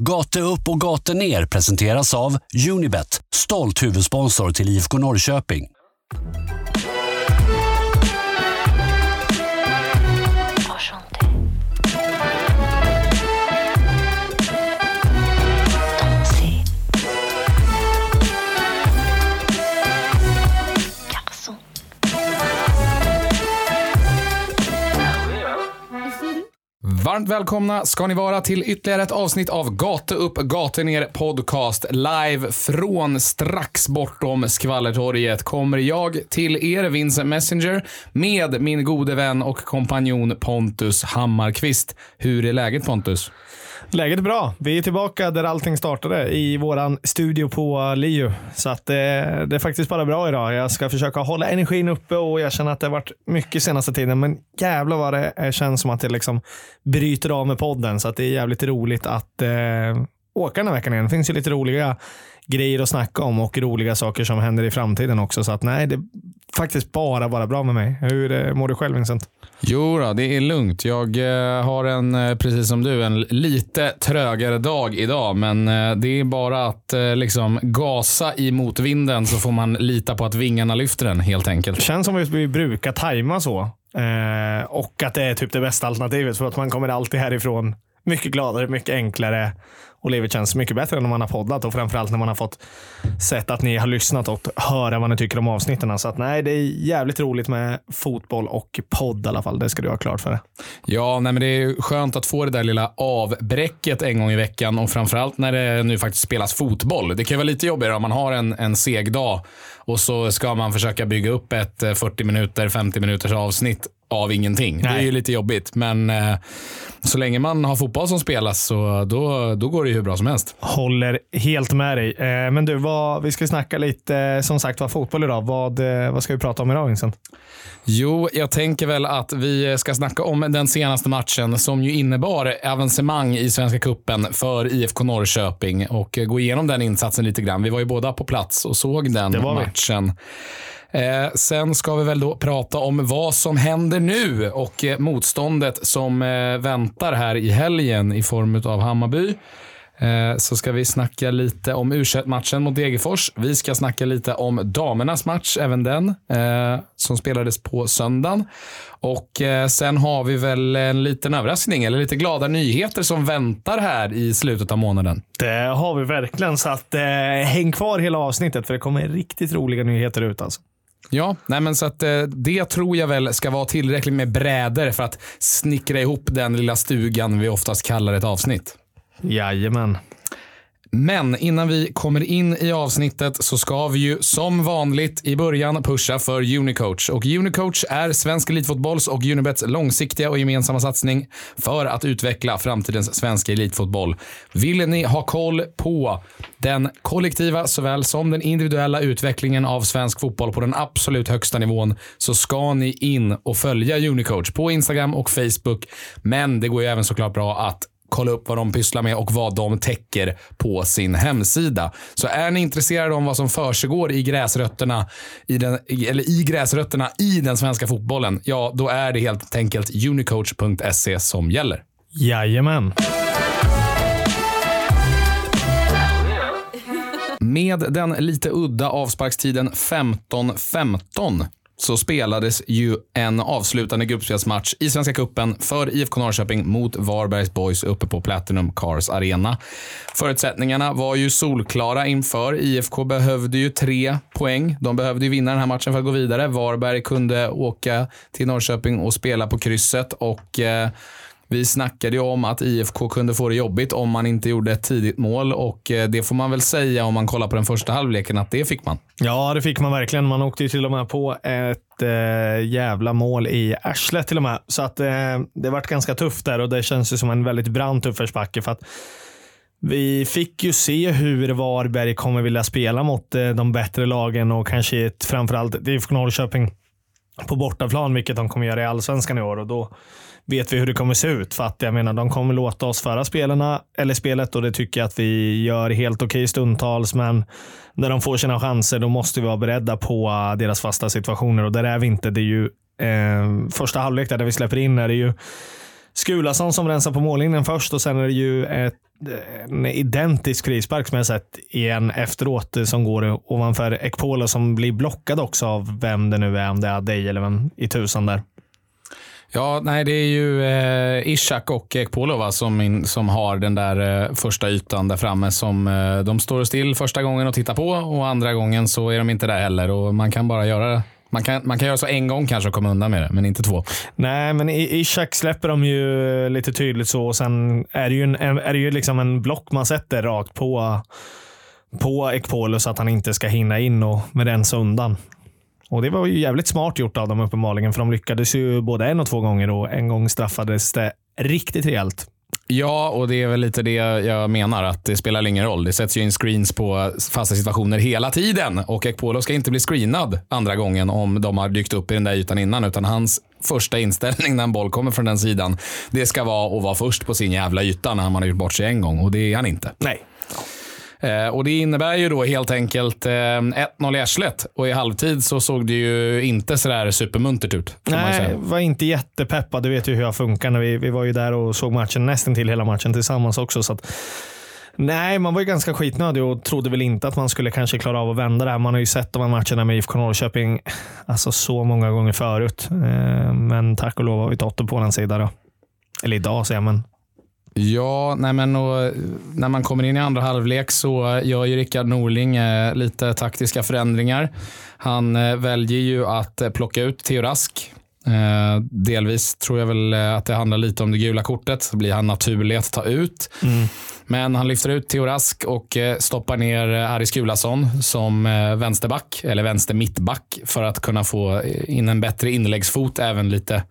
Gate upp och gate ner presenteras av Unibet, stolt huvudsponsor till IFK Norrköping. Varmt välkomna ska ni vara till ytterligare ett avsnitt av Gate upp, gate ner podcast. Live från strax bortom Skvallertorget kommer jag till er, Vincent Messenger, med min gode vän och kompanjon Pontus Hammarkvist. Hur är läget Pontus? Läget är bra. Vi är tillbaka där allting startade i våran studio på Liu. Så att det, det är faktiskt bara bra idag. Jag ska försöka hålla energin uppe och jag känner att det har varit mycket senaste tiden. Men jävlar vad det är- känns som att det liksom bryter av med podden. Så att det är jävligt roligt att eh, åka den här veckan igen. Det finns ju lite roliga grejer att snacka om och roliga saker som händer i framtiden också. Så att nej, det är faktiskt bara bara bra med mig. Hur eh, mår du själv Vincent? Jo då, det är lugnt. Jag eh, har en, eh, precis som du, en lite trögare dag idag. Men det är bara att liksom gasa i motvinden så får man lita på att vingarna lyfter den helt enkelt. känns som att vi brukar tajma så. Eh, och att det är typ det bästa alternativet. För att man kommer alltid härifrån mycket gladare, mycket enklare. Och livet känns mycket bättre när man har poddat och framförallt när man har fått sett att ni har lyssnat och höra vad ni tycker om avsnitten. Så att nej, det är jävligt roligt med fotboll och podd i alla fall. Det ska du ha klart för dig. Ja, nej, men det är skönt att få det där lilla avbräcket en gång i veckan och framförallt när det nu faktiskt spelas fotboll. Det kan ju vara lite jobbigare om man har en, en seg dag och så ska man försöka bygga upp ett eh, 40 minuter, 50 minuters avsnitt av ingenting. Det är Nej. ju lite jobbigt, men eh, så länge man har fotboll som spelas så då, då går det ju hur bra som helst. Håller helt med dig. Eh, men du, vad, vi ska snacka lite eh, som sagt var fotboll idag. Vad, eh, vad ska vi prata om idag Vincent? Jo, jag tänker väl att vi ska snacka om den senaste matchen som ju innebar avancemang i Svenska Kuppen för IFK Norrköping och gå igenom den insatsen lite grann. Vi var ju båda på plats och såg den var vi. Eh, sen ska vi väl då prata om vad som händer nu och eh, motståndet som eh, väntar här i helgen i form av Hammarby. Eh, Så ska vi snacka lite om u matchen mot Degerfors. Vi ska snacka lite om damernas match, även den, eh, som spelades på söndagen. Och eh, sen har vi väl en liten överraskning, eller lite glada nyheter som väntar här i slutet av månaden. Det har vi verkligen. Så att, eh, häng kvar hela avsnittet för det kommer riktigt roliga nyheter ut. Alltså. Ja, nej men så att eh, det tror jag väl ska vara tillräckligt med bräder för att snickra ihop den lilla stugan vi oftast kallar ett avsnitt. Jajamän. Men innan vi kommer in i avsnittet så ska vi ju som vanligt i början pusha för Unicoach. Och Unicoach är svensk elitfotbolls och Unibets långsiktiga och gemensamma satsning för att utveckla framtidens svenska elitfotboll. Vill ni ha koll på den kollektiva såväl som den individuella utvecklingen av svensk fotboll på den absolut högsta nivån så ska ni in och följa Unicoach på Instagram och Facebook. Men det går ju även såklart bra att kolla upp vad de pysslar med och vad de täcker på sin hemsida. Så är ni intresserade om vad som försiggår i gräsrötterna i, den, eller i gräsrötterna i den svenska fotbollen, ja, då är det helt enkelt unicoach.se som gäller. Jajamän. Med den lite udda avsparkstiden 15-15 så spelades ju en avslutande gruppspelsmatch i Svenska Cupen för IFK Norrköping mot Varbergs Boys uppe på Platinum Cars Arena. Förutsättningarna var ju solklara inför. IFK behövde ju tre poäng. De behövde ju vinna den här matchen för att gå vidare. Varberg kunde åka till Norrköping och spela på krysset och eh, vi snackade ju om att IFK kunde få det jobbigt om man inte gjorde ett tidigt mål och eh, det får man väl säga om man kollar på den första halvleken att det fick man. Ja, det fick man verkligen. Man åkte ju till och med på ett eh, jävla mål i arslet till och med. Så att eh, det vart ganska tufft där och det känns ju som en väldigt brant uppförsbacke. För att vi fick ju se hur Varberg kommer vilja spela mot eh, de bättre lagen och kanske framförallt IFK Norrköping på bortaplan, vilket de kommer göra i allsvenskan i år. Och då vet vi hur det kommer se ut. För att jag menar, de kommer låta oss föra spelarna, eller spelet och det tycker jag att vi gör helt okej stundtals. Men när de får sina chanser, då måste vi vara beredda på deras fasta situationer och där är vi inte. Det är ju eh, första halvlek där, där vi släpper in är det ju Skulason som rensar på mållinjen först och sen är det ju ett en identisk frispark som jag sett igen efteråt som går ovanför Ekpolo som blir blockad också av vem det nu är, om det är dig eller vem i tusan där. Ja, nej, det är ju eh, Ishak och Ekpolova som, in, som har den där eh, första ytan där framme. Som, eh, de står still första gången och tittar på och andra gången så är de inte där heller. Och man kan bara göra man kan, man kan göra så en gång kanske och komma undan med det, men inte två. Nej, men Ishak släpper de ju eh, lite tydligt så och sen är det ju, en, är det ju liksom en block man sätter rakt på, på Ekpolo så att han inte ska hinna in och med rensa undan. Och Det var ju jävligt smart gjort av dem uppenbarligen, för de lyckades ju både en och två gånger och en gång straffades det riktigt rejält. Ja, och det är väl lite det jag menar. att Det spelar ingen roll. Det sätts ju in screens på fasta situationer hela tiden. Och Ekpolo ska inte bli screenad andra gången om de har dykt upp i den där ytan innan. Utan hans första inställning när en boll kommer från den sidan, det ska vara att vara först på sin jävla yta när man har gjort bort sig en gång. Och det är han inte. Nej. Eh, och Det innebär ju då helt enkelt eh, 1-0 i arslet och i halvtid så såg det ju inte sådär supermuntert ut. Nej, var inte jättepeppad. Du vet ju hur jag funkar. När vi, vi var ju där och såg matchen nästan till hela matchen tillsammans också. Så att, nej, man var ju ganska skitnödig och trodde väl inte att man skulle kanske klara av att vända det här. Man har ju sett de här matcherna med IFK Norrköping alltså, så många gånger förut. Eh, men tack och lov har vi Totte på den sidan. Då. Eller idag säger jag, men Ja, nej men och, när man kommer in i andra halvlek så gör ju Rickard Norling eh, lite taktiska förändringar. Han eh, väljer ju att eh, plocka ut Theo Rask. Eh, delvis tror jag väl eh, att det handlar lite om det gula kortet. Så blir han naturlig att ta ut. Mm. Men han lyfter ut Theo Rask och eh, stoppar ner Aris Gulason som vänsterback, eller vänster mittback, för att kunna få in en bättre inläggsfot även lite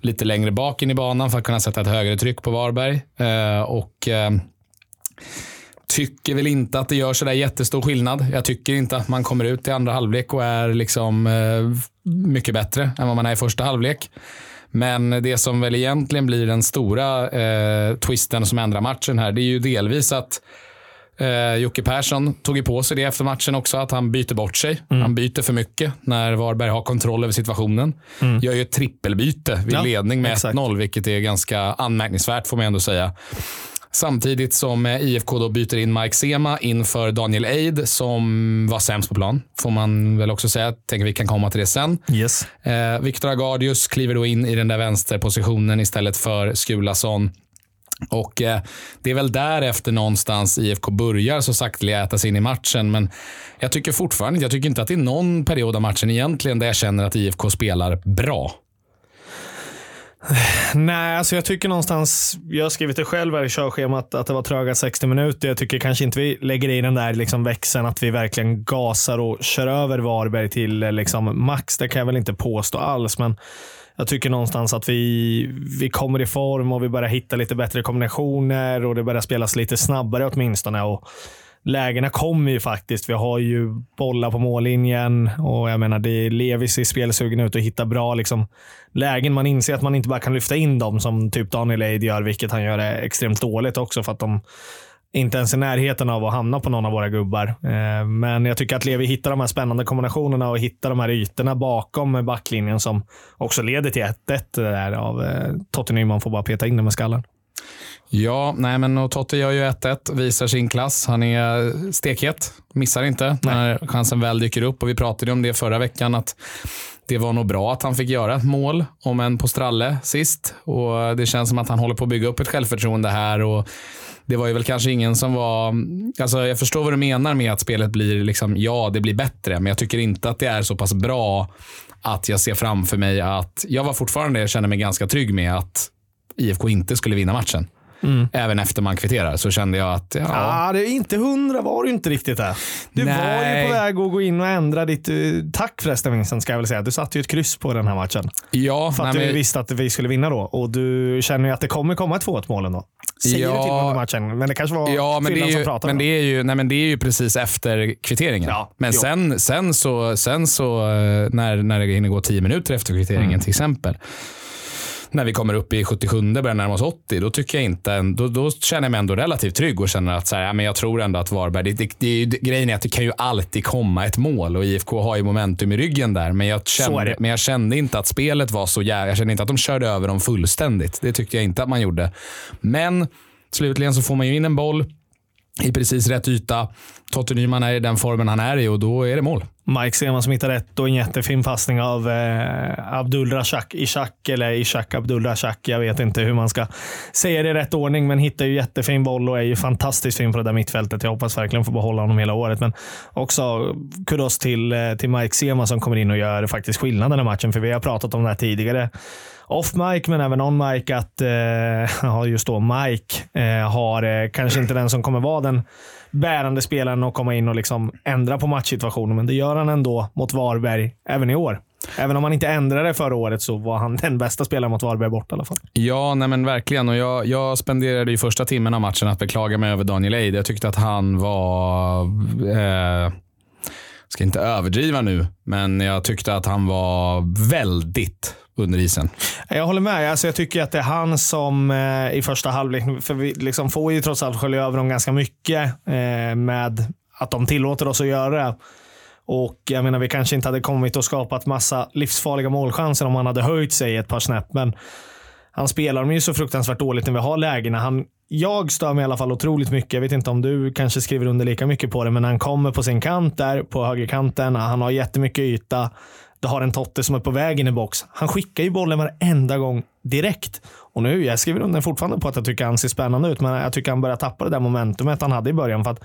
lite längre bak in i banan för att kunna sätta ett högre tryck på Varberg. Och tycker väl inte att det gör så där jättestor skillnad. Jag tycker inte att man kommer ut i andra halvlek och är liksom eh, mycket bättre än vad man är i första halvlek. Men det som väl egentligen blir den stora eh, twisten som ändrar matchen här, det är ju delvis att Eh, Jocke Persson tog ju på sig det efter matchen också, att han byter bort sig. Mm. Han byter för mycket när Varberg har kontroll över situationen. Mm. Gör ju ett trippelbyte vid ja, ledning med 1-0, vilket är ganska anmärkningsvärt får man ändå säga. Samtidigt som eh, IFK då byter in Mike Sema inför Daniel Eid som var sämst på plan. Får man väl också säga. Tänker vi kan komma till det sen. Yes. Eh, Viktor Agardius kliver då in i den där vänsterpositionen istället för Skulason. Och eh, Det är väl därefter någonstans IFK börjar så sakteliga äta sig in i matchen. Men jag tycker fortfarande jag tycker inte att det är någon period av matchen egentligen där jag känner att IFK spelar bra. Nej, alltså jag tycker någonstans, jag har skrivit det själv här i körschemat, att det var tröga 60 minuter. Jag tycker kanske inte vi lägger i den där liksom växeln att vi verkligen gasar och kör över Varberg till eh, liksom max. Det kan jag väl inte påstå alls, men jag tycker någonstans att vi, vi kommer i form och vi börjar hitta lite bättre kombinationer och det börjar spelas lite snabbare åtminstone. Och lägena kommer ju faktiskt. Vi har ju bollar på mållinjen och jag menar, det Levis i spelsugen ut och hitta bra liksom, lägen. Man inser att man inte bara kan lyfta in dem som typ Daniel Eid gör, vilket han gör extremt dåligt också för att de inte ens i närheten av att hamna på någon av våra gubbar. Eh, men jag tycker att Levi hittar de här spännande kombinationerna och hittar de här ytorna bakom backlinjen som också leder till 1-1 av eh, Totte Nyman får bara peta in det med skallen. Ja, nej men och Totte gör ju 1-1, visar sin klass. Han är stekhet, missar inte nej. när chansen väl dyker upp. Och Vi pratade om det förra veckan, att det var nog bra att han fick göra ett mål, om än på stralle sist. Och Det känns som att han håller på att bygga upp ett självförtroende här. och det var ju väl kanske ingen som var... Alltså jag förstår vad du menar med att spelet blir, liksom, ja det blir bättre, men jag tycker inte att det är så pass bra att jag ser framför mig att, jag var fortfarande, jag känner mig ganska trygg med att IFK inte skulle vinna matchen. Mm. Även efter man kvitterar så kände jag att... Ja, ah, det är inte hundra var du inte riktigt där. Du Nej. var ju på väg att gå in och ändra ditt... Uh, tack förresten Vincent, ska jag väl säga. Du satte ju ett kryss på den här matchen. Ja, för att nej, du men... visste att vi skulle vinna då. Och du känner ju att det kommer komma ett 2-1 mål ändå. Säger ja, du till under matchen, men det kanske var ja, men det är ju, som pratade. Men det, är ju, nej, men det är ju precis efter kvitteringen. Ja, men sen, sen, så, sen så eh, när, när det hinner gå tio minuter efter kvitteringen mm. till exempel när vi kommer upp i 77 börjar närma oss 80, då, tycker jag inte, då, då känner jag mig ändå relativt trygg och känner att så här, ja, men jag tror ändå att Varberg, det, det, det, det, grejen är att det kan ju alltid komma ett mål och IFK har ju momentum i ryggen där. Men jag kände, men jag kände inte att spelet var så jävla, jag kände inte att de körde över dem fullständigt. Det tyckte jag inte att man gjorde. Men slutligen så får man ju in en boll i precis rätt yta. Totte Nyman är i den formen han är i och då är det mål. Mike Sema som hittar rätt och en jättefin passning av eh, Abdul Rashak Ishak, eller Ishak Abdul Rashak. Jag vet inte hur man ska säga det i rätt ordning, men hittar ju jättefin boll och är ju fantastiskt fin på det där mittfältet. Jag hoppas verkligen få behålla honom hela året. Men också kudos till, eh, till Mike Sema som kommer in och gör faktiskt skillnad den här matchen, för vi har pratat om det här tidigare off mic men även on mic att eh, just då Mike eh, har eh, kanske inte den som kommer vara den bärande spelaren och komma in och liksom ändra på matchsituationen. Men det gör han ändå mot Varberg även i år. Även om han inte ändrade det förra året så var han den bästa spelaren mot Varberg bort i alla fall. Ja, nej men verkligen. Och jag, jag spenderade ju första timmen av matchen att beklaga mig över Daniel Eid. Jag tyckte att han var... Eh, ska inte överdriva nu, men jag tyckte att han var väldigt under isen. Jag håller med. Alltså jag tycker att det är han som eh, i första halvlek, för vi liksom får ju trots allt skölja över dem ganska mycket eh, med att de tillåter oss att göra det. Och jag menar, vi kanske inte hade kommit och skapat massa livsfarliga målchanser om han hade höjt sig ett par snäpp. Men han spelar dem ju så fruktansvärt dåligt när vi har lägena. Han, jag stör mig i alla fall otroligt mycket. Jag vet inte om du kanske skriver under lika mycket på det, men han kommer på sin kant där på högerkanten. Han har jättemycket yta. Du har en Totte som är på väg in i box. Han skickar ju bollen varenda gång direkt. Och nu, jag skriver under fortfarande på att jag tycker han ser spännande ut, men jag tycker han börjar tappa det där momentumet han hade i början. För att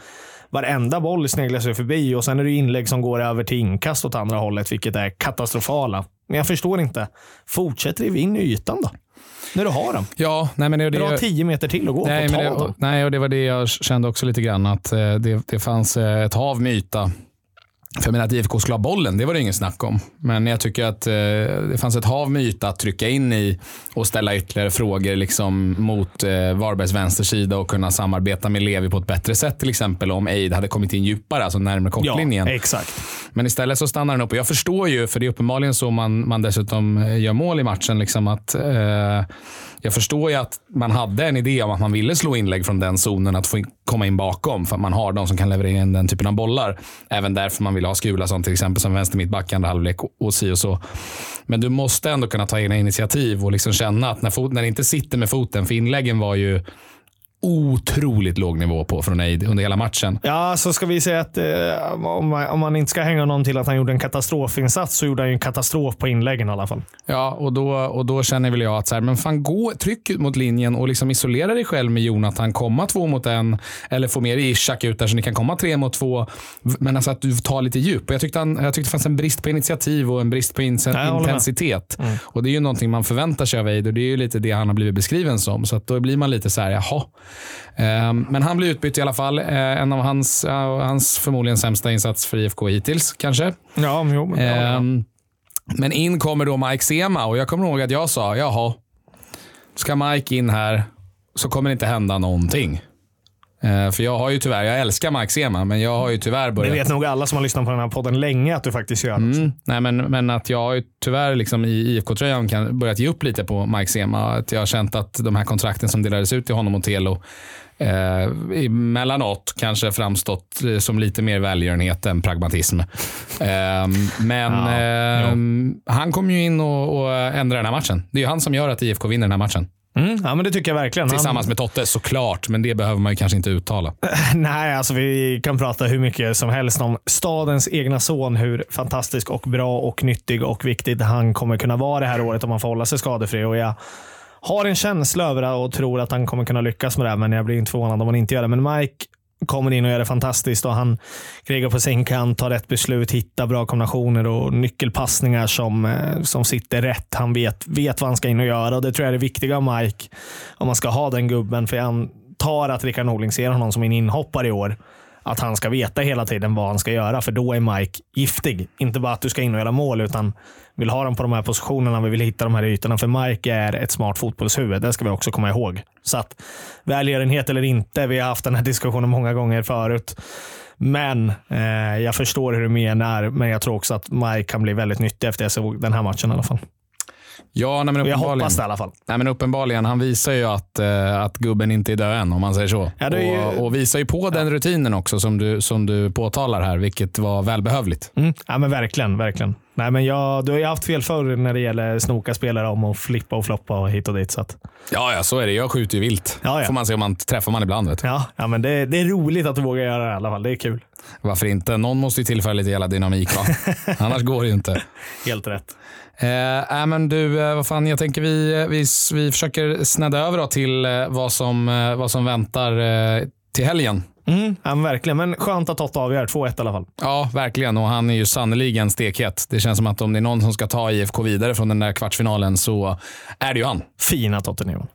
varenda boll sneglar sig förbi och sen är det inlägg som går över till inkast åt andra hållet, vilket är katastrofala. Men jag förstår inte. Fortsätt riva in ytan då. När du har dem. Ja, nej, men det, har tio meter till att gå nej, på. Ta det, dem. nej, och det var det jag kände också lite grann. Att eh, det, det fanns eh, ett hav med yta. För jag menar att IFK skulle ha bollen, det var det ingen snack om. Men jag tycker att eh, det fanns ett hav med yta att trycka in i och ställa ytterligare frågor liksom, mot eh, Varbergs vänstersida och kunna samarbeta med Levi på ett bättre sätt till exempel om Eid hade kommit in djupare, alltså närmare kortlinjen. Ja, exakt. Men istället så stannar den upp och jag förstår ju, för det är uppenbarligen så man, man dessutom eh, gör mål i matchen, liksom att eh, jag förstår ju att man hade en idé om att man ville slå inlägg från den zonen, att få in, komma in bakom, för att man har de som kan leverera in den typen av bollar. Även därför man vill ha Skulason till exempel som vänster mittback andra halvlek och, och si och så. Men du måste ändå kunna ta egna initiativ och liksom känna att när, fot, när det inte sitter med foten, för inläggen var ju otroligt låg nivå på från Eid under hela matchen. Ja, så ska vi säga att eh, om, man, om man inte ska hänga någon till att han gjorde en katastrofinsats så gjorde han en katastrof på inläggen i alla fall. Ja, och då, och då känner väl jag att så här, men fan gå, tryck ut mot linjen och liksom isolera dig själv med Jonathan. Komma två mot en eller få med Ishak ut där så ni kan komma tre mot två. Men alltså att du tar lite djup. Och jag, tyckte han, jag tyckte det fanns en brist på initiativ och en brist på in- med. intensitet. Och Det är ju någonting man förväntar sig av Eid och det är ju lite det han har blivit beskriven som. Så att då blir man lite så här, jaha. Ehm, Men han blir utbytt i alla fall. Eh, En av hans, hans förmodligen sämsta insats för IFK hittills kanske. Ja, jo, men, ja, ja. Ehm, Men in kommer då Mike Sema och jag kommer ihåg att jag sa, jaha, ska Mike in här så kommer det inte hända någonting. Eh, För jag har ju tyvärr, jag älskar Mike Sema, men jag har ju tyvärr Det börjat... vet nog alla som har lyssnat på den här podden länge att du faktiskt gör. Mm, nej, men, men att jag har ju tyvärr liksom i IFK-tröjan börjat ge upp lite på Mike Sema. Att jag har känt att de här kontrakten som delades ut till honom och Telo eh, emellanåt kanske framstått eh, som lite mer välgörenhet än pragmatism. Eh, men Ja, eh, han kom ju in och, och ändrade den här matchen. Det är ju han som gör att IFK vinner den här matchen. Mm, ja, men det tycker jag verkligen. Han- Tillsammans med Totte såklart, men det behöver man ju kanske inte uttala. Nej, alltså vi kan prata hur mycket som helst om stadens egna son. Hur fantastisk och bra och nyttig och viktig han kommer kunna vara det här året om han får hålla sig skadefri. Och jag har en känsla över det och tror att han kommer kunna lyckas med det, men jag blir inte förvånad om han inte gör det. Men Mike kommer in och gör det fantastiskt och han krigar på sin kant, tar rätt beslut, hittar bra kombinationer och nyckelpassningar som, eh, som sitter rätt. Han vet, vet vad han ska in och göra och det tror jag är det viktiga av Mike om man ska ha den gubben. För jag antar att Rickard Norling ser honom som en inhoppare i år. Att han ska veta hela tiden vad han ska göra, för då är Mike giftig. Inte bara att du ska in och göra mål, utan vill ha dem på de här positionerna, vi vill hitta de här ytorna. För Mike är ett smart fotbollshuvud, det ska vi också komma ihåg. Så att välgörenhet eller inte, vi har haft den här diskussionen många gånger förut. Men eh, jag förstår hur du menar, men jag tror också att Mike kan bli väldigt nyttig efter jag såg den här matchen i alla fall. Ja, nej, men Och jag uppenbarligen. hoppas det i alla fall. Nej, men uppenbarligen. Han visar ju att, eh, att gubben inte är död än, om man säger så. Ja, ju- och, och visar ju på den rutinen också, som du, som du påtalar här, vilket var välbehövligt. Mm. Ja, men verkligen, verkligen. Nej, men jag, du har ju haft fel förr när det gäller snoka spelare om och flippa och floppa och hit och dit. Så att, Ja, ja, så är det. Jag skjuter ju vilt. Ja, ja. får man se om man träffar man ibland. Vet. ja, ja, men det, det är roligt att du vågar göra det i alla fall. Det är kul. Varför inte? Någon måste ju tillföra lite jävla dynamik. Va? Annars går det ju inte. Helt rätt. Eh, men du, eh, vad fan, jag tänker vi, vi, vi försöker snedda över då till eh, vad, som, eh, vad som väntar eh, till helgen. Mm, ja, men verkligen, men skönt att Totte avgör. 2-1 i alla fall. Ja, verkligen. Och han är ju sannoliken stekhet. Det känns som att om det är någon som ska ta IFK vidare från den där kvartsfinalen så är det ju han. Fina Tottenham. Eh,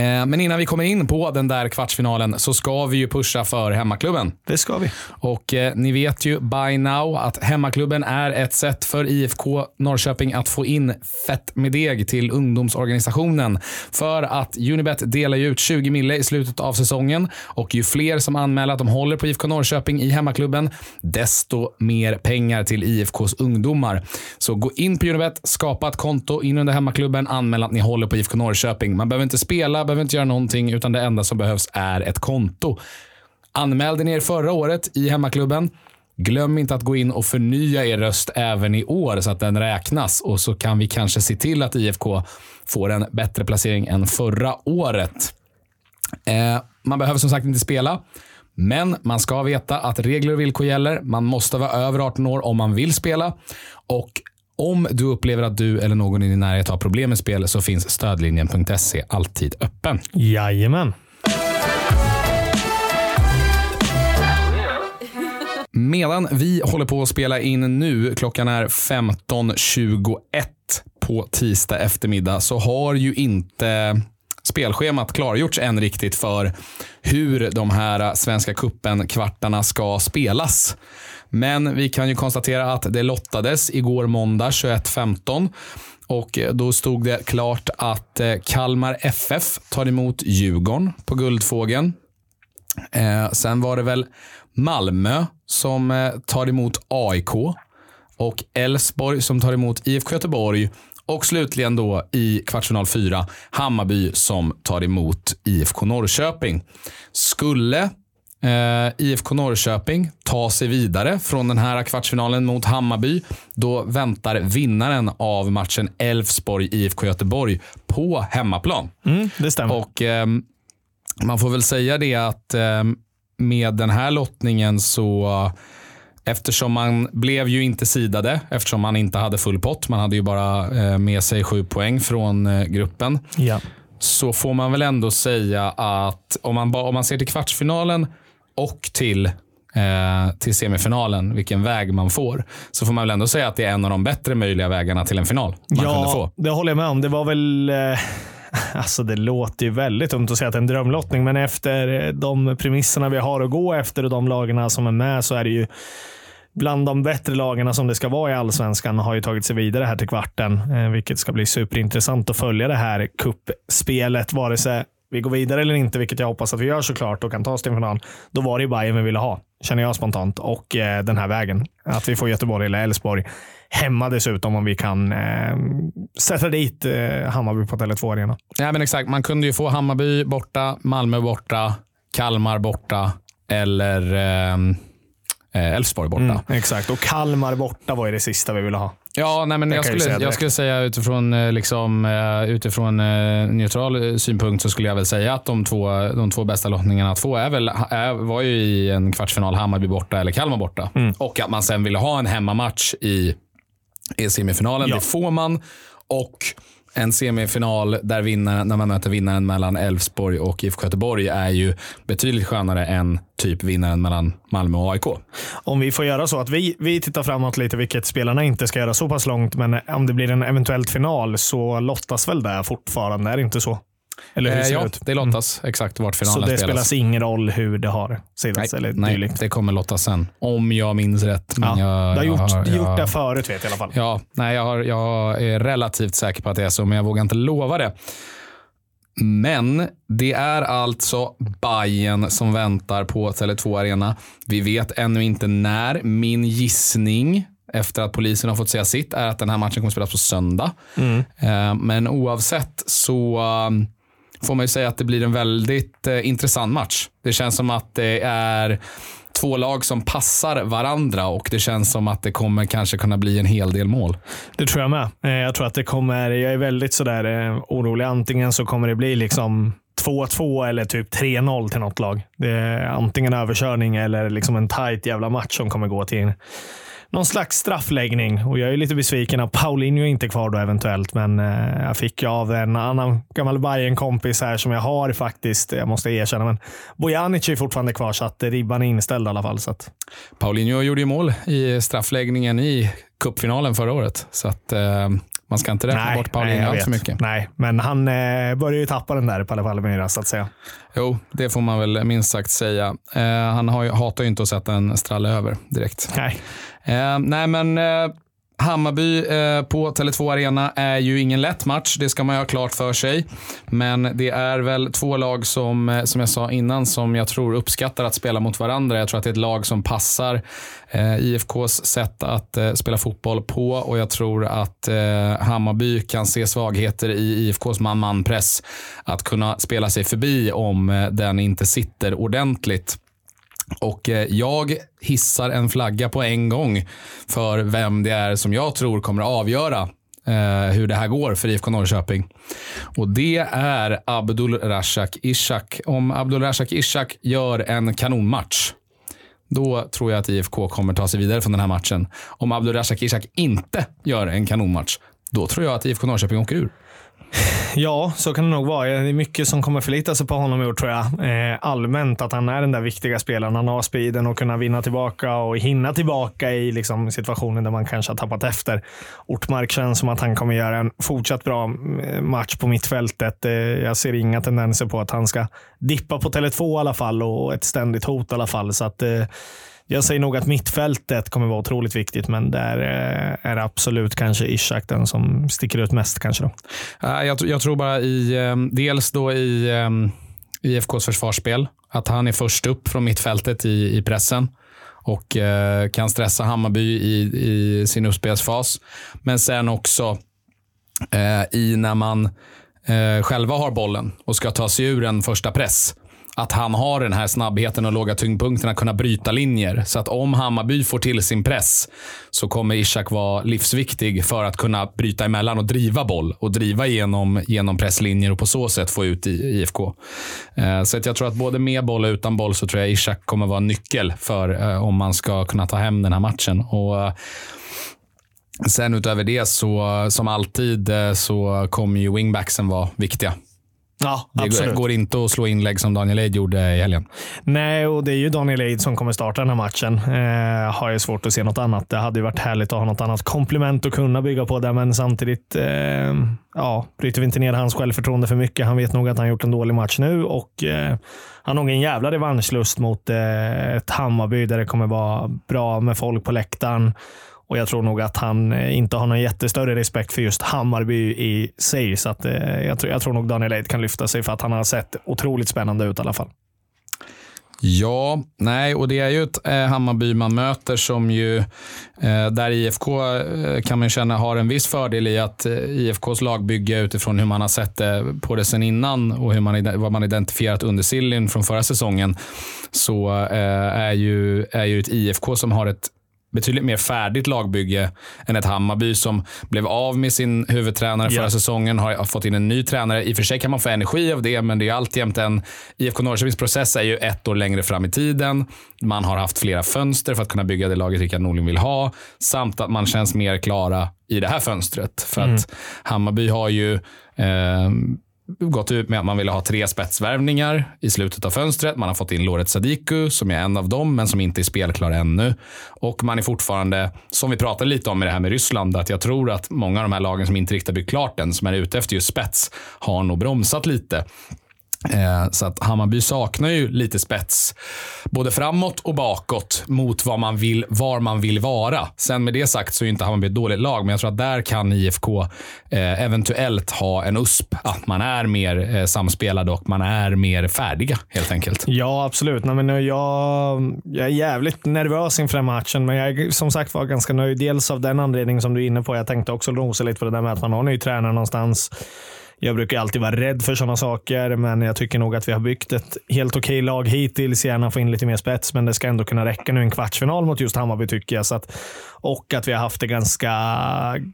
Men innan vi kommer in på den där kvartsfinalen så ska vi ju pusha för hemmaklubben. Det ska vi. Och eh, ni vet ju by now att hemmaklubben är ett sätt för IFK Norrköping att få in fett med deg till ungdomsorganisationen. För att Unibet delar ju ut 20 mille i slutet av säsongen och ju fler som anmäler att de håller på IFK Norrköping i hemmaklubben, desto mer pengar till IFKs ungdomar. Så gå in på Unibet, skapa ett konto in under hemmaklubben, anmäl att ni håller på IFK Norrköping. Man behöver inte spela, behöver inte göra någonting, utan det enda som behövs är ett konto. Anmälde ni er förra året i hemmaklubben? Glöm inte att gå in och förnya er röst även i år så att den räknas och så kan vi kanske se till att IFK får en bättre placering än förra året. Eh, man behöver som sagt inte spela, men man ska veta att regler och villkor gäller. Man måste vara över 18 år om man vill spela och om du upplever att du eller någon i din närhet har problem med spel så finns stödlinjen.se alltid öppen. Jajamän. Medan vi håller på att spela in nu, klockan är 15.21 på tisdag eftermiddag, så har ju inte spelschemat klargjorts än riktigt för hur de här Svenska cupen-kvartarna ska spelas. Men vi kan ju konstatera att det lottades igår måndag 21.15 och eh, då stod det klart att eh, Kalmar FF tar emot Djurgården på Guldfågeln. Eh, sen var det väl Malmö som eh, tar emot AIK och Elfsborg som tar emot IFK Göteborg och slutligen då i kvartsfinal 4 Hammarby som tar emot IFK Norrköping. Skulle eh, IFK Norrköping ta sig vidare från den här kvartsfinalen mot Hammarby, då väntar vinnaren av matchen Elfsborg-IFK Göteborg på hemmaplan. Mm, det stämmer. Och ehm, man får väl säga det att ehm, med den här lottningen så Eftersom man blev ju inte sidade, eftersom man inte hade full pott, man hade ju bara eh, med sig sju poäng från eh, gruppen, ja. så får man väl ändå säga att om man, ba- om man ser till kvartsfinalen och till, eh, till semifinalen, vilken väg man får, så får man väl ändå säga att det är en av de bättre möjliga vägarna till en final man kunde ja, få. det håller jag med om. Det var väl... Eh, alltså det låter ju väldigt dumt att säga att det är en drömlottning, men efter de premisserna vi har att gå efter och de lagarna som är med så är det ju bland de bättre lagarna som det ska vara i allsvenskan har ju tagit sig vidare här till kvarten, eh, vilket ska bli superintressant att följa det här kuppspelet, vare sig vi går vidare eller inte, vilket jag hoppas att vi gör såklart och kan ta oss till final. Då var det Bayern vi ville ha, känner jag spontant. Och eh, den här vägen. Att vi får Göteborg eller Elfsborg. Hemma dessutom om vi kan eh, sätta dit eh, Hammarby på Tele2 Arena. Ja, men exakt. Man kunde ju få Hammarby borta, Malmö borta, Kalmar borta eller ehm, eh, Elfsborg borta. Mm, exakt, och Kalmar borta var ju det sista vi ville ha. Ja, nej, men Jag jag, säga skulle, direkt. jag skulle säga utifrån, eh, liksom, eh, utifrån eh, neutral synpunkt så skulle jag väl säga att de två, de två bästa lottningarna att få är väl, är, var ju i en kvartsfinal Hammarby borta eller Kalmar borta. Mm. Och att man sen ville ha en hemmamatch i, i semifinalen. Ja. Det får man. Och en semifinal där vinnaren, när man möter vinnaren mellan Elfsborg och IFK Göteborg är ju betydligt skönare än typ vinnaren mellan Malmö och AIK. Om vi får göra så att vi, vi tittar framåt lite, vilket spelarna inte ska göra så pass långt, men om det blir en eventuellt final så lottas väl det fortfarande? Är det inte så? Eller hur Eh, ser ja, det ut? det lottas exakt vart Så finalen det spelas. spelas ingen roll hur det har sidats eller nej, dylikt? det kommer lottas sen. Om jag minns rätt. Men Ja, jag, du har gjort, jag, gjort det förut vet jag i alla fall. Ja, nej, jag, har, jag är relativt säker på att det är så, men jag vågar inte lova det. Men det är alltså Bayern som väntar på Tele2 Arena. Vi vet ännu inte när. Min gissning efter att polisen har fått säga sitt är att den här matchen kommer att spelas på söndag. Mm. Eh, Men oavsett så får man ju säga att det blir en väldigt eh, intressant match. Det känns som att det är två lag som passar varandra och det känns som att det kommer kanske kunna bli en hel del mål. Det tror jag med. Eh, jag tror att det kommer, jag är väldigt sådär eh, orolig. Antingen så kommer det bli liksom 2-2 eller typ 3-0 till något lag. Det är antingen överkörning eller liksom en tight jävla match som kommer gå till någon slags straffläggning. Och jag är lite besviken att Paulinho inte är kvar då eventuellt, men eh, jag fick ju av en annan gammal bayern kompis här som jag har faktiskt, jag måste erkänna, men Bojanic är fortfarande kvar så att ribban är inställd i alla fall. Så att, Paulinho gjorde ju mål i straffläggningen i cupfinalen förra året. Så att eh, man ska inte räkna bort Paulinho jag allt för vet. mycket. Nej, men han eh, börjar ju tappa den där på Palmeiras så att säga. Jo, det får man väl minst sagt säga. Eh, han har ju, hatar ju inte att sätta en stralle över direkt. Nej. Eh, nej, men eh, Hammarby eh, på Tele2 Arena är ju ingen lätt match. Det ska man ju ha klart för sig. Men det är väl två lag som, eh, som jag sa innan, som jag tror uppskattar att spela mot varandra. Jag tror att det är ett lag som passar eh, IFKs sätt att eh, spela fotboll på och jag tror att eh, Hammarby kan se svagheter i IFKs man-man-press. Att kunna spela sig förbi om eh, den inte sitter ordentligt. Och eh, jag hissar en flagga på en gång för vem det är som jag tror kommer att avgöra eh, hur det här går för IFK Norrköping. Och det är Abdul Rashak Ishak. Om Abdul Rashak Ishak gör en kanonmatch, då tror jag att IFK kommer ta sig vidare från den här matchen. Om Abdul Rashak Ishak inte gör en kanonmatch, då tror jag att IFK Norrköping åker ur. Ja, så kan det nog vara. Det är mycket som kommer förlita sig på honom i år tror jag. Eh, allmänt att han är den där viktiga spelaren. Han har speeden att kunna vinna tillbaka och hinna tillbaka i liksom, situationen där man kanske har tappat efter. Ortmark känns som att han kommer göra en fortsatt bra eh, match på mittfältet. Eh, jag ser inga tendenser på att han ska dippa på Tele2 i alla fall och ett ständigt hot i alla fall. Så att, eh, jag säger nog att mittfältet kommer vara otroligt viktigt, men där eh, är det absolut kanske Ishak den som sticker ut mest. kanske då. Eh, jag, jag tror bara i, ehm, dels då i ehm, IFKs försvarsspel, att han är först upp från mittfältet i, i pressen och eh, kan stressa Hammarby i, i sin uppspelsfas. Men sen också i när man själva har bollen och ska ta sig ur en första press. Att han har den här snabbheten och låga tyngdpunkten att kunna bryta linjer. Så att om Hammarby får till sin press så kommer Ishak vara livsviktig för att kunna bryta emellan och driva boll och driva genom, genom presslinjer och på så sätt få ut IFK. Eh, så att jag tror att både med boll och utan boll så tror jag Ishak kommer vara nyckel för eh, om man ska kunna ta hem den här matchen. Och eh, Sen utöver det, så som alltid, så kommer ju wingbacksen vara viktiga. Ja, Det absolut. går inte att slå inlägg som Daniel Eid gjorde i helgen. Nej, och det är ju Daniel Eid som kommer starta den här matchen. Eh, har jag svårt att se något annat. Det hade ju varit härligt att ha något annat komplement att kunna bygga på där, men samtidigt eh, ja, bryter vi inte ner hans självförtroende för mycket. Han vet nog att han gjort en dålig match nu och eh, han har nog en jävla revanschlust mot eh, ett Hammarby där det kommer vara bra med folk på läktaren. Och Jag tror nog att han eh, inte har någon jättestörre respekt för just Hammarby i sig. Så att, eh, jag, tror, jag tror nog Daniel Eid kan lyfta sig för att han har sett otroligt spännande ut i alla fall. Ja, nej, och det är ju ett eh, Hammarby man möter som ju, eh, där IFK eh, kan man känna har en viss fördel i att eh, IFKs lagbygge utifrån hur man har sett det på det sen innan och hur man, vad man identifierat under Sillin från förra säsongen, så eh, är, ju, är ju ett IFK som har ett betydligt mer färdigt lagbygge än ett Hammarby som blev av med sin huvudtränare förra Ja. säsongen, har, fått in en ny tränare. I och för sig kan man få energi av det, men det är alltjämt en... IFK Norrköpings process är ju ett år längre fram i tiden. Man har haft flera fönster för att kunna bygga det laget Rickard Norling vill ha, samt att man känns mer klara i det här fönstret. För att Hammarby har ju eh, gått ut med att man ville ha tre spetsvärvningar i slutet av fönstret. Man har fått in Loret Sadiku som är en av dem, men som inte är spelklar ännu. Och man är fortfarande, som vi pratade lite om med det här med Ryssland, att jag tror att många av de här lagen som inte riktigt har byggt klart än, som är ute efter just spets, har nog bromsat lite. Eh, så att Hammarby saknar ju lite spets, både framåt och bakåt, mot vad man vill, var man vill vara. Sen med det sagt så är inte Hammarby ett dåligt lag, men jag tror att där kan IFK eh, eventuellt ha en USP. Att man är mer eh, samspelade och man är mer färdiga helt enkelt. Ja, absolut. Nej, men jag, jag är jävligt nervös inför den matchen, men jag är som sagt var ganska nöjd. Dels av den anledningen som du är inne på. Jag tänkte också nosa lite på det där med att man har en ny tränare någonstans. Jag brukar alltid vara rädd för sådana saker, men jag tycker nog att vi har byggt ett helt okej lag hittills. Gärna få in lite mer spets, men det ska ändå kunna räcka nu i en kvartsfinal mot just Hammarby tycker jag. Så att, och att vi har haft det ganska,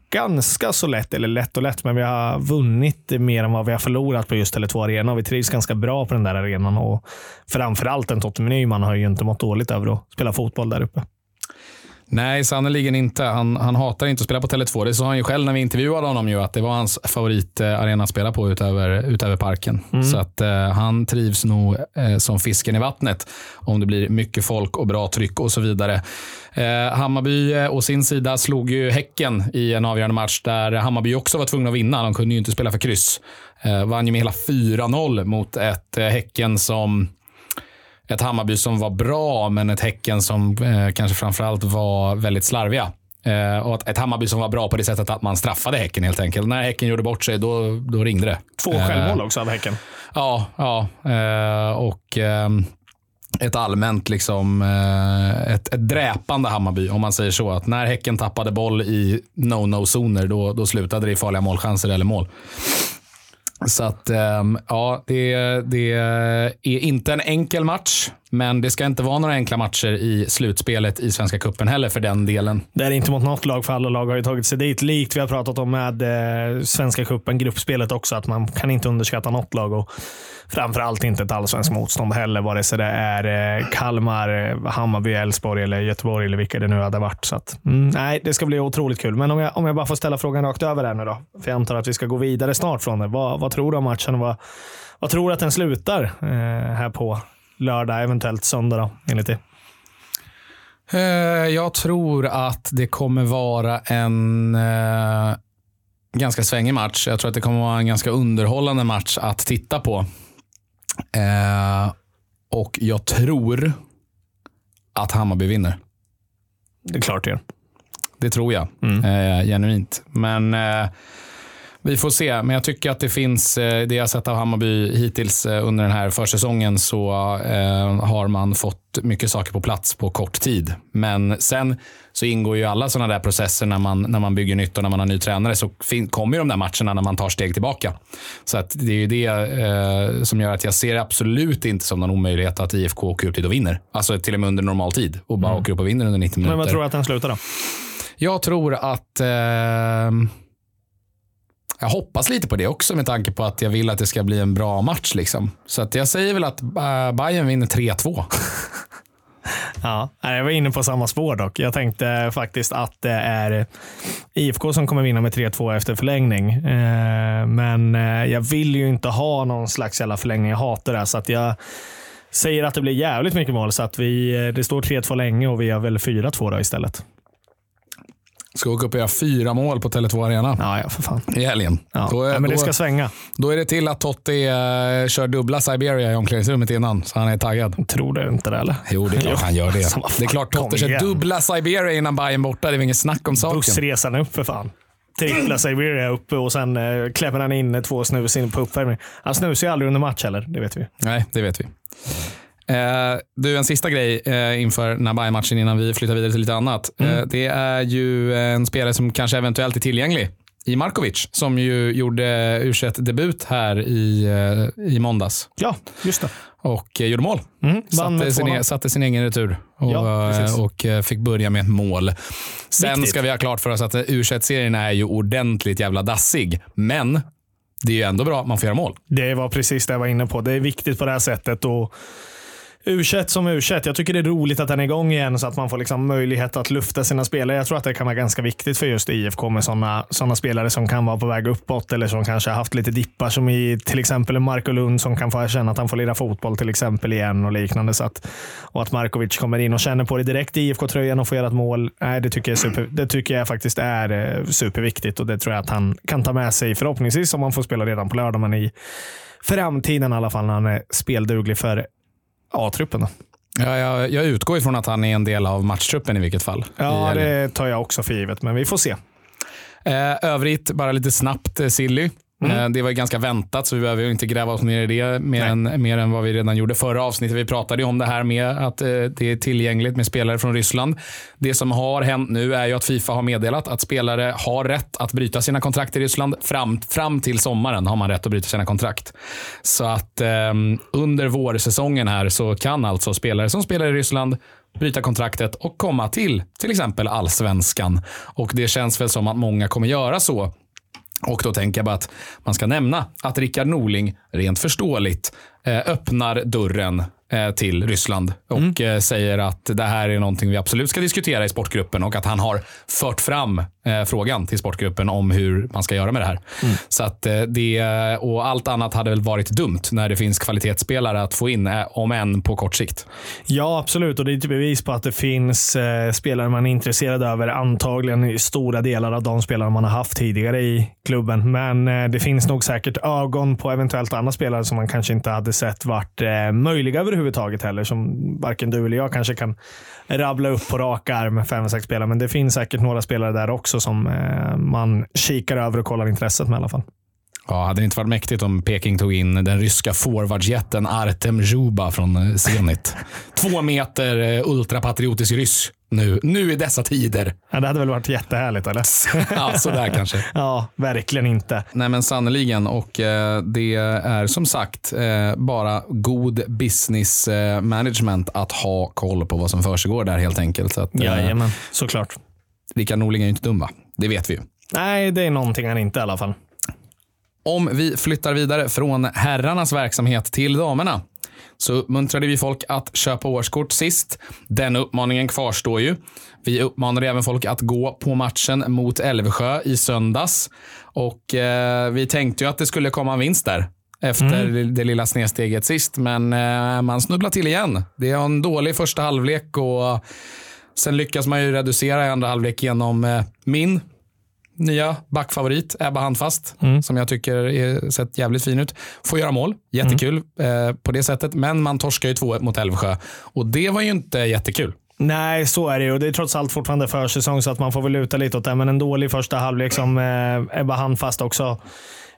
ganska så lätt, eller lätt och lätt, men vi har vunnit mer än vad vi har förlorat på just Tele2 Arena. Och vi trivs ganska bra på den där arenan och framförallt en Totte Nyman har ju inte mått dåligt över att spela fotboll där uppe. Nej, sannerligen inte. Han, han hatar inte att spela på Tele2. Det sa han ju själv när vi intervjuade honom, ju, att det var hans favoritarena att spela på utöver, utöver parken. Mm. Så att eh, han trivs nog eh, som fisken i vattnet om det blir mycket folk och bra tryck och så vidare. Eh, Hammarby eh, å sin sida slog ju Häcken i en avgörande match där Hammarby också var tvungna att vinna. De kunde ju inte spela för kryss. Eh, vann ju med hela 4-0 mot ett eh, Häcken som ett Hammarby som var bra, men ett Häcken som eh, kanske framförallt var väldigt slarviga. Eh, och ett, Hammarby som var bra på det sättet att man straffade Häcken helt enkelt. När Häcken gjorde bort sig, då, då ringde det. Två Eh, självmål också av Häcken. Ja, ja. Eh, och ehm, ett allmänt liksom, eh, ett, ett dräpande Hammarby, om man säger så. Att när Häcken tappade boll i no-no-zoner, då, då slutade det i farliga målchanser eller mål. Så att, ehm, ja, det, det är inte en enkel match, men det ska inte vara några enkla matcher i slutspelet i Svenska Cupen heller för den delen. Det är inte mot något lag, för alla lag har ju tagit sig dit. Likt vi har pratat om med eh, Svenska cupen, gruppspelet också, att man kan inte underskatta något lag. Och framförallt inte ett allsvenskt motstånd heller, vare sig det är eh, Kalmar, eh, Hammarby, Elfsborg eller Göteborg eller vilka det nu hade varit. Så att, mm, nej, det ska bli otroligt kul. Men om jag, om jag bara får ställa frågan rakt över här nu då, för jag antar att vi ska gå vidare snart från det. Vad, vad tror du om matchen? Vad, vad tror du att den slutar eh, här på lördag, eventuellt söndag då, enligt dig? Eh, Jag tror att det kommer vara en eh, ganska svängig match. Jag tror att det kommer vara en ganska underhållande match att titta på. Eh, och jag tror att Hammarby vinner. Det är klart det gör. Det tror jag. Eh, genuint. Men vi får se. Men jag tycker att det finns, eh, det jag sett av Hammarby hittills eh, under den här försäsongen så eh, har man fått mycket saker på plats på kort tid. Men sen så ingår ju alla sådana där processer när man, när man bygger nytt och när man har ny tränare så kommer ju de där matcherna när man tar steg tillbaka. Så att det är ju det eh, som gör att jag ser absolut inte som någon omöjlighet att IFK åker upp dit och vinner. Alltså till och med under normal tid och bara åker upp och vinner under 90 minuter. Men vad tror du att den slutar då? Jag tror att... Eh, jag hoppas lite på det också med tanke på att jag vill att det ska bli en bra match. Liksom. Så att jag säger väl att äh, Bayern vinner 3-2. Ja, jag var inne på samma spår dock. Jag tänkte faktiskt att det är IFK som kommer vinna med 3-2 efter förlängning. Eh, men eh, jag vill ju inte ha någon slags jävla förlängning. Jag hatar det. Så att jag säger att det blir jävligt mycket mål. Så att vi, det står 3-2 länge och vi har väl 4-2 då istället. Ska åka upp och göra fyra mål på Tele2 Arena Ja, ja för fan. i helgen. Ja. Då, ja, men det ska svänga. då är det till att Totti eh, kör dubbla Siberia i omklädningsrummet innan, så han är taggad. Tror du inte det eller? Jo, det är klart han gör det. Så vad fan, Det är klart Totti kör dubbla Siberia innan Bayern borta. Det är väl inget snack om saken. Bussresan upp för fan. Trippla Siberia uppe och sen eh, klämmer han in två snus in på uppvärmning. Han snusar ju aldrig under match heller, det vet vi. Nej, det vet vi. Eh, du, en sista grej eh, inför Bayern-matchen innan vi flyttar vidare till lite annat. Mm. Eh, det är ju en spelare som kanske eventuellt är tillgänglig i Markovic som ju gjorde u debut här i, eh, i måndags Ja, just det. och eh, gjorde mål. Mm, Satte sin, 2-0. e- satte sin egen retur och, Ja, eh, och eh, fick börja med ett mål. Sen Viktigt. ska vi ha klart för oss att u serien är ju ordentligt jävla dassig, men det är ju ändå bra att man får göra mål. Det var precis det jag var inne på. Det är viktigt på det här sättet. Och u som u Jag tycker det är roligt att den är igång igen så att man får liksom möjlighet att lufta sina spelare. Jag tror att det kan vara ganska viktigt för just IFK med sådana såna spelare som kan vara på väg uppåt eller som kanske har haft lite dippar som i till exempel Marko Lund som kan få känna att han får lira fotboll till exempel igen och liknande. Så att, och att Markovic kommer in och känner på det direkt i IFK-tröjan och får göra ett mål. Nej, det, tycker jag super, det tycker jag faktiskt är eh, superviktigt och det tror jag att han kan ta med sig förhoppningsvis om han får spela redan på lördag. Men i framtiden i alla fall när han är spelduglig för A-truppen. då. Ja, jag, jag utgår ifrån att han är en del av matchtruppen i vilket fall. Ja, det tar jag också för givet, men vi får se. Eh, övrigt, bara lite snabbt, eh, Silly. Eh, Det var ganska väntat så vi behöver inte gräva oss ner i det mer än, mer än vad vi redan gjorde förra avsnittet. Vi pratade om det här med att eh, det är tillgängligt med spelare från Ryssland. Det som har hänt nu är ju att Fifa har meddelat att spelare har rätt att bryta sina kontrakt i Ryssland. Fram, fram till sommaren har man rätt att bryta sina kontrakt. Så att eh, under vårsäsongen här så kan alltså spelare som spelar i Ryssland bryta kontraktet och komma till till exempel allsvenskan. Och det känns väl som att många kommer göra så. Och då tänker jag bara att man ska nämna att Rickard Norling, rent förståeligt, eh, öppnar dörren till Ryssland och eh, säger att det här är någonting vi absolut ska diskutera i sportgruppen och att han har fört fram eh, frågan till sportgruppen om hur man ska göra med det här. Så att eh, det, och allt annat hade väl varit dumt när det finns kvalitetsspelare att få in, eh, om än på kort sikt. Ja, absolut. Och det är ett bevis på att det finns eh, spelare man är intresserad över. Antagligen i stora delar av de spelare man har haft tidigare i klubben. Men eh, det finns nog säkert ögon på eventuellt andra spelare som man kanske inte hade sett varit eh, möjliga överhuvudtaget överhuvudtaget heller. Som varken du eller jag kanske kan rabbla upp på rak arm, fem, sex spelare. Men det finns säkert några spelare där också som eh, man kikar över och kollar intresset med i alla fall. Ja, hade det inte varit mäktigt om Peking tog in den ryska forwardsjätten Artem Zjuba från eh, Zenit. Två meter eh, ultrapatriotisk ryss nu, nu i dessa tider. Ja, det hade väl varit jättehärligt, eller? Ja, sådär kanske. ja, verkligen inte. Nej men sannoliken och eh, det är som sagt eh, bara god business eh, management att ha koll på vad som försiggår där helt enkelt. Så att, eh, Jajamän, såklart. Rickard Norling är ju inte dum va? Det vet vi ju. Nej, det är någonting han inte i alla fall. Om vi flyttar vidare från herrarnas verksamhet till damerna så uppmuntrade vi folk att köpa årskort sist. Den uppmaningen kvarstår ju. Vi uppmanade även folk att gå på matchen mot Älvsjö i söndags. Och eh, vi tänkte ju att det skulle komma en vinst där efter det lilla snedsteget sist. Men eh, man snubblar till igen. Det är en dålig första halvlek och sen lyckas man ju reducera i andra halvlek genom eh, min nya backfavorit, Ebba Handfast, som jag tycker är sett jävligt fin ut. Får göra mål, jättekul eh, på det sättet. Men man torskar ju 2-1 mot Älvsjö och det var ju inte jättekul. Nej, så är det ju. Det är trots allt fortfarande försäsong så att man får väl luta lite åt det. Men en dålig första halvlek som eh, Ebba Handfast också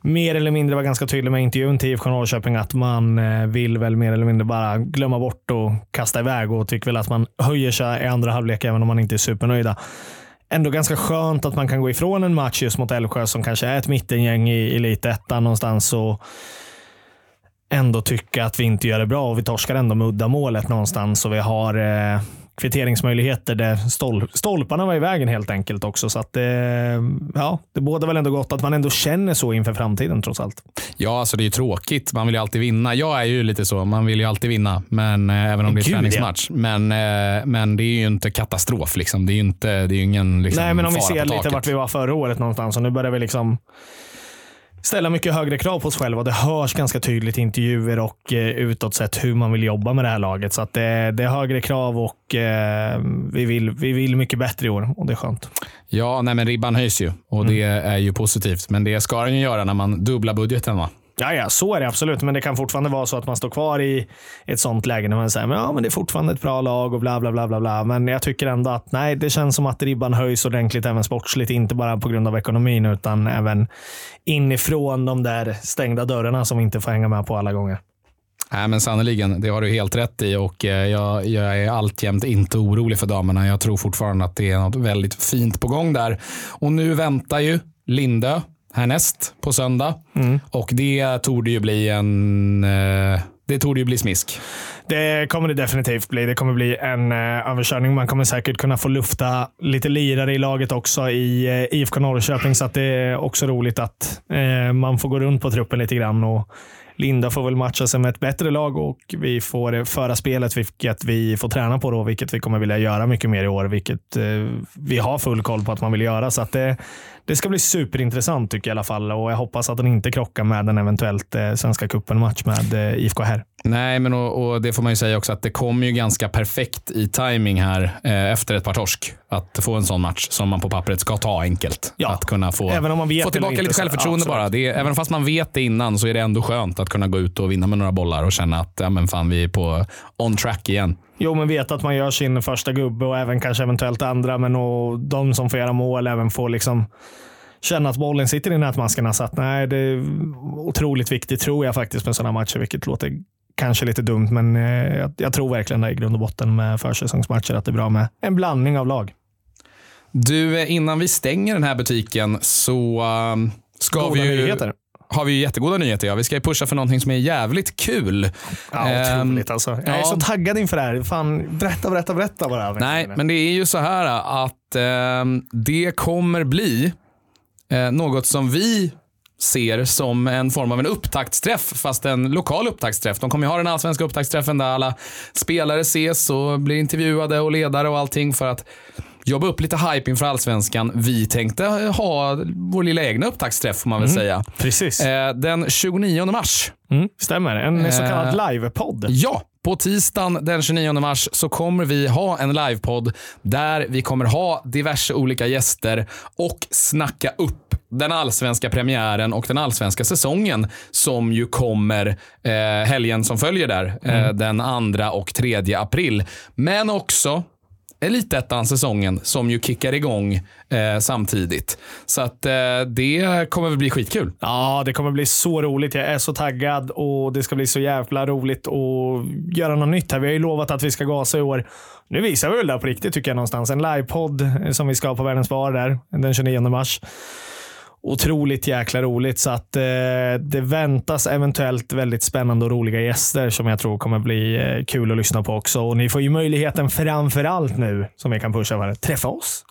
mer eller mindre var ganska tydlig med intervjun till IFK Norrköping att man eh, vill väl mer eller mindre bara glömma bort och kasta iväg och tycker väl att man höjer sig i andra halvlek även om man inte är supernöjda. Ändå ganska skönt att man kan gå ifrån en match just mot Älvsjö som kanske är ett mittengäng i elitettan någonstans och ändå tycka att vi inte gör det bra och vi torskar ändå med uddamålet någonstans och vi har eh, kvitteringsmöjligheter där stol stolparna var i vägen helt enkelt också. Så att, eh, ja, det båda väl ändå gott att man ändå känner så inför framtiden trots allt. Ja, alltså det är ju tråkigt. Man vill ju alltid vinna. Jag är ju lite så. Man vill ju alltid vinna, men, eh, även om det är Gud, ja. träningsmatch. Men, eh, men det är ju inte katastrof. Liksom. Det är ju inte, det är ingen liksom, Nej, men om vi ser lite vart vi var förra året någonstans och nu börjar vi liksom ställa mycket högre krav på oss själva. Det hörs ganska tydligt i intervjuer och eh, utåt sett hur man vill jobba med det här laget. Så det, det är högre krav och eh, vi, vill, vi vill mycket bättre i år och det är skönt. Ja, nej, men ribban höjs ju och det är ju positivt. Men det ska den ju göra när man dubblar budgeten. Va? Ja, ja, så är det absolut. Men det kan fortfarande vara så att man står kvar i ett sånt läge när man säger men, ja, men det är fortfarande ett bra lag och bla bla bla bla bla. Men jag tycker ändå att nej, det känns som att ribban höjs ordentligt även sportsligt. Inte bara på grund av ekonomin utan även inifrån de där stängda dörrarna som vi inte får hänga med på alla gånger. Nej, men sannoliken, det har du helt rätt i och eh, jag, jag är alltjämt inte orolig för damerna. Jag tror fortfarande att det är något väldigt fint på gång där. Och nu väntar ju Lindö härnäst på söndag och det torde ju bli en eh, det torde ju bli smisk. Det kommer det definitivt bli. Det kommer bli en eh, överkörning. Man kommer säkert kunna få lufta lite lirare i laget också i eh, IFK Norrköping. Så att det är också roligt att eh, man får gå runt på truppen lite grann. Och Linda får väl matcha sig med ett bättre lag och vi får föra spelet, vilket vi får träna på då, vilket vi kommer vilja göra mycket mer i år, vilket eh, vi har full koll på att man vill göra. Så att det, det ska bli superintressant tycker jag i alla fall och jag hoppas att den inte krockar med en eventuellt eh, Svenska cupen-match med eh, IFK här. Nej, men och, och det får man ju säga också att det kom ju ganska perfekt i timing här eh, efter ett par torsk. Att få en sån match som man på pappret ska ta enkelt. Ja, Att kunna få, även om man vet få tillbaka inte lite självförtroende bara. Det är, även fast man vet det innan så är det ändå skönt att kunna gå ut och vinna med några bollar och känna att ja, men fan, vi är på on track igen. Jo, men veta att man gör sin första gubbe och även kanske eventuellt andra, men och de som får göra mål även får liksom känna att bollen sitter i nätmaskerna. Så att, nej, det är otroligt viktigt tror jag faktiskt med sådana matcher, vilket låter kanske lite dumt, men eh, jag, jag tror verkligen det i grund och botten med försäsongsmatcher att det är bra med en blandning av lag. Du, eh, innan vi stänger den här butiken så um, ska Goda vi ju, nyheter. har vi ju jättegoda nyheter. Ja. Vi ska ju pusha för någonting som är jävligt kul. Ja, Ehm, otroligt alltså. Jag är ja. så taggad inför det här. Fan, berätta, berätta, berätta bara. Nej, men det är ju så här att ehm, det kommer bli eh, något som vi ser som en form av en upptaktsträff, fast en lokal upptaktsträff. De kommer ju ha den allsvenska upptaktsträffen där alla spelare ses och blir intervjuade och ledare och allting för att jobba upp lite hype inför allsvenskan. Vi tänkte ha vår lilla egna upptaktsträff får man väl säga. Precis. Eh, den 29 mars Mm, stämmer. En så Eh, kallad livepodd. Ja, på tisdagen den 29 mars så kommer vi ha en livepodd där vi kommer ha diverse olika gäster och snacka upp den allsvenska premiären och den allsvenska säsongen som ju kommer eh, helgen som följer där, eh, den 2 och 3 april. Men också Elitettan säsongen som ju kickar igång eh, samtidigt. Så att eh, det kommer väl bli skitkul. Ja, det kommer bli så roligt. Jag är så taggad och det ska bli så jävla roligt att göra något nytt här. Vi har ju lovat att vi ska gasa i år. Nu visar vi väl det på riktigt tycker jag någonstans. En livepodd som vi ska ha på Världens Bar där den 29 mars. Otroligt jäkla roligt så att eh, det väntas eventuellt väldigt spännande och roliga gäster som jag tror kommer bli eh, kul att lyssna på också. Och ni får ju möjligheten framför allt nu som vi kan pusha för träffa oss.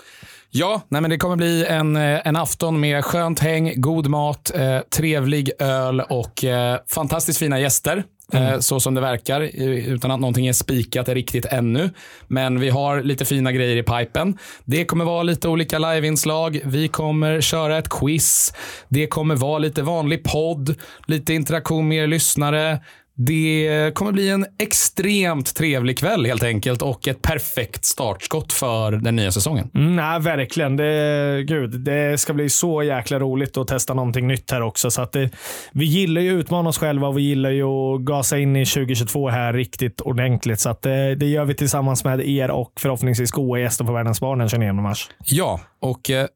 Ja, nej men det kommer bli en, eh, en afton med skönt häng, god mat, eh, trevlig öl och eh, fantastiskt fina gäster. Eh, så som det verkar, utan att någonting är spikat riktigt ännu. Men vi har lite fina grejer i pipen. Det kommer vara lite olika liveinslag. Vi kommer köra ett quiz. Det kommer vara lite vanlig podd, lite interaktion med er lyssnare. Det kommer bli en extremt trevlig kväll helt enkelt och ett perfekt startskott för den nya säsongen. Mm, nej, verkligen. Det, gud, det ska bli så jäkla roligt att testa någonting nytt här också. Så att det, vi gillar ju att utmana oss själva och vi gillar ju att gasa in i 2022 här riktigt ordentligt. Så att det, det gör vi tillsammans med er och förhoppningsvis goa gäster på Världens barn den 29 mars. Ja, och eh,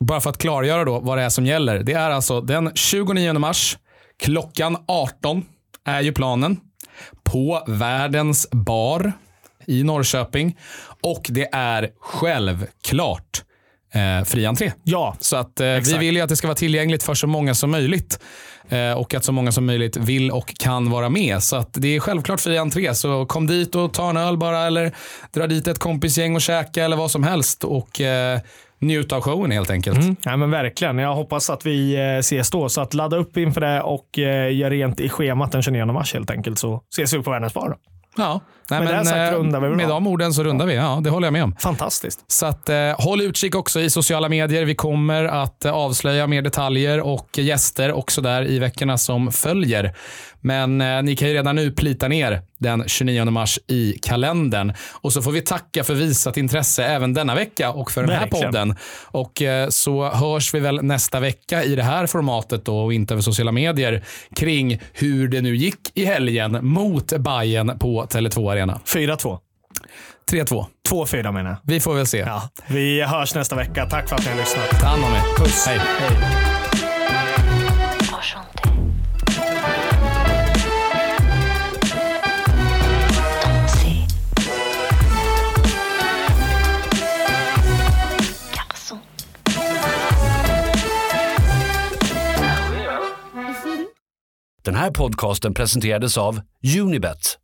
bara för att klargöra då vad det är som gäller. Det är alltså den 29 mars klockan 18 är ju planen på Världens bar i Norrköping och det är självklart eh, fri entré. Ja, Så att eh, vi vill ju att det ska vara tillgängligt för så många som möjligt. Eh, och att så många som möjligt vill och kan vara med. Så att det är självklart fri entré. Så kom dit och ta en öl bara eller dra dit ett kompisgäng och käka eller vad som helst. Och eh, njut av showen helt enkelt. mm, nej, men verkligen. Jag hoppas att vi eh, ses då. Så att ladda upp inför det och eh, gör rent i schemat den 29 mars helt enkelt. Så ses vi på Världens bar. Ja, Nej, Med det sagt eh, rundar vi med de orden så rundar vi. Ja, det håller jag med om. Fantastiskt. Så att, eh, håll utkik också i sociala medier. Vi kommer att avslöja mer detaljer och gäster också där i veckorna som följer. Men eh, ni kan ju redan nu plita ner den 29 mars i kalendern. Och så får vi tacka för visat intresse även denna vecka och för den här Verkligen. podden. Och eh, så hörs vi väl nästa vecka i det här formatet då och inte över sociala medier kring hur det nu gick i helgen mot Bayern på Tele2 Arena. 4-2. 3-2. 2-4 menar jag. Vi får väl se. Ja, vi hörs nästa vecka. Tack för att ni har lyssnat. Ta hand om er. Puss. Hej. Enchanté. Den här podcasten presenterades av Unibet,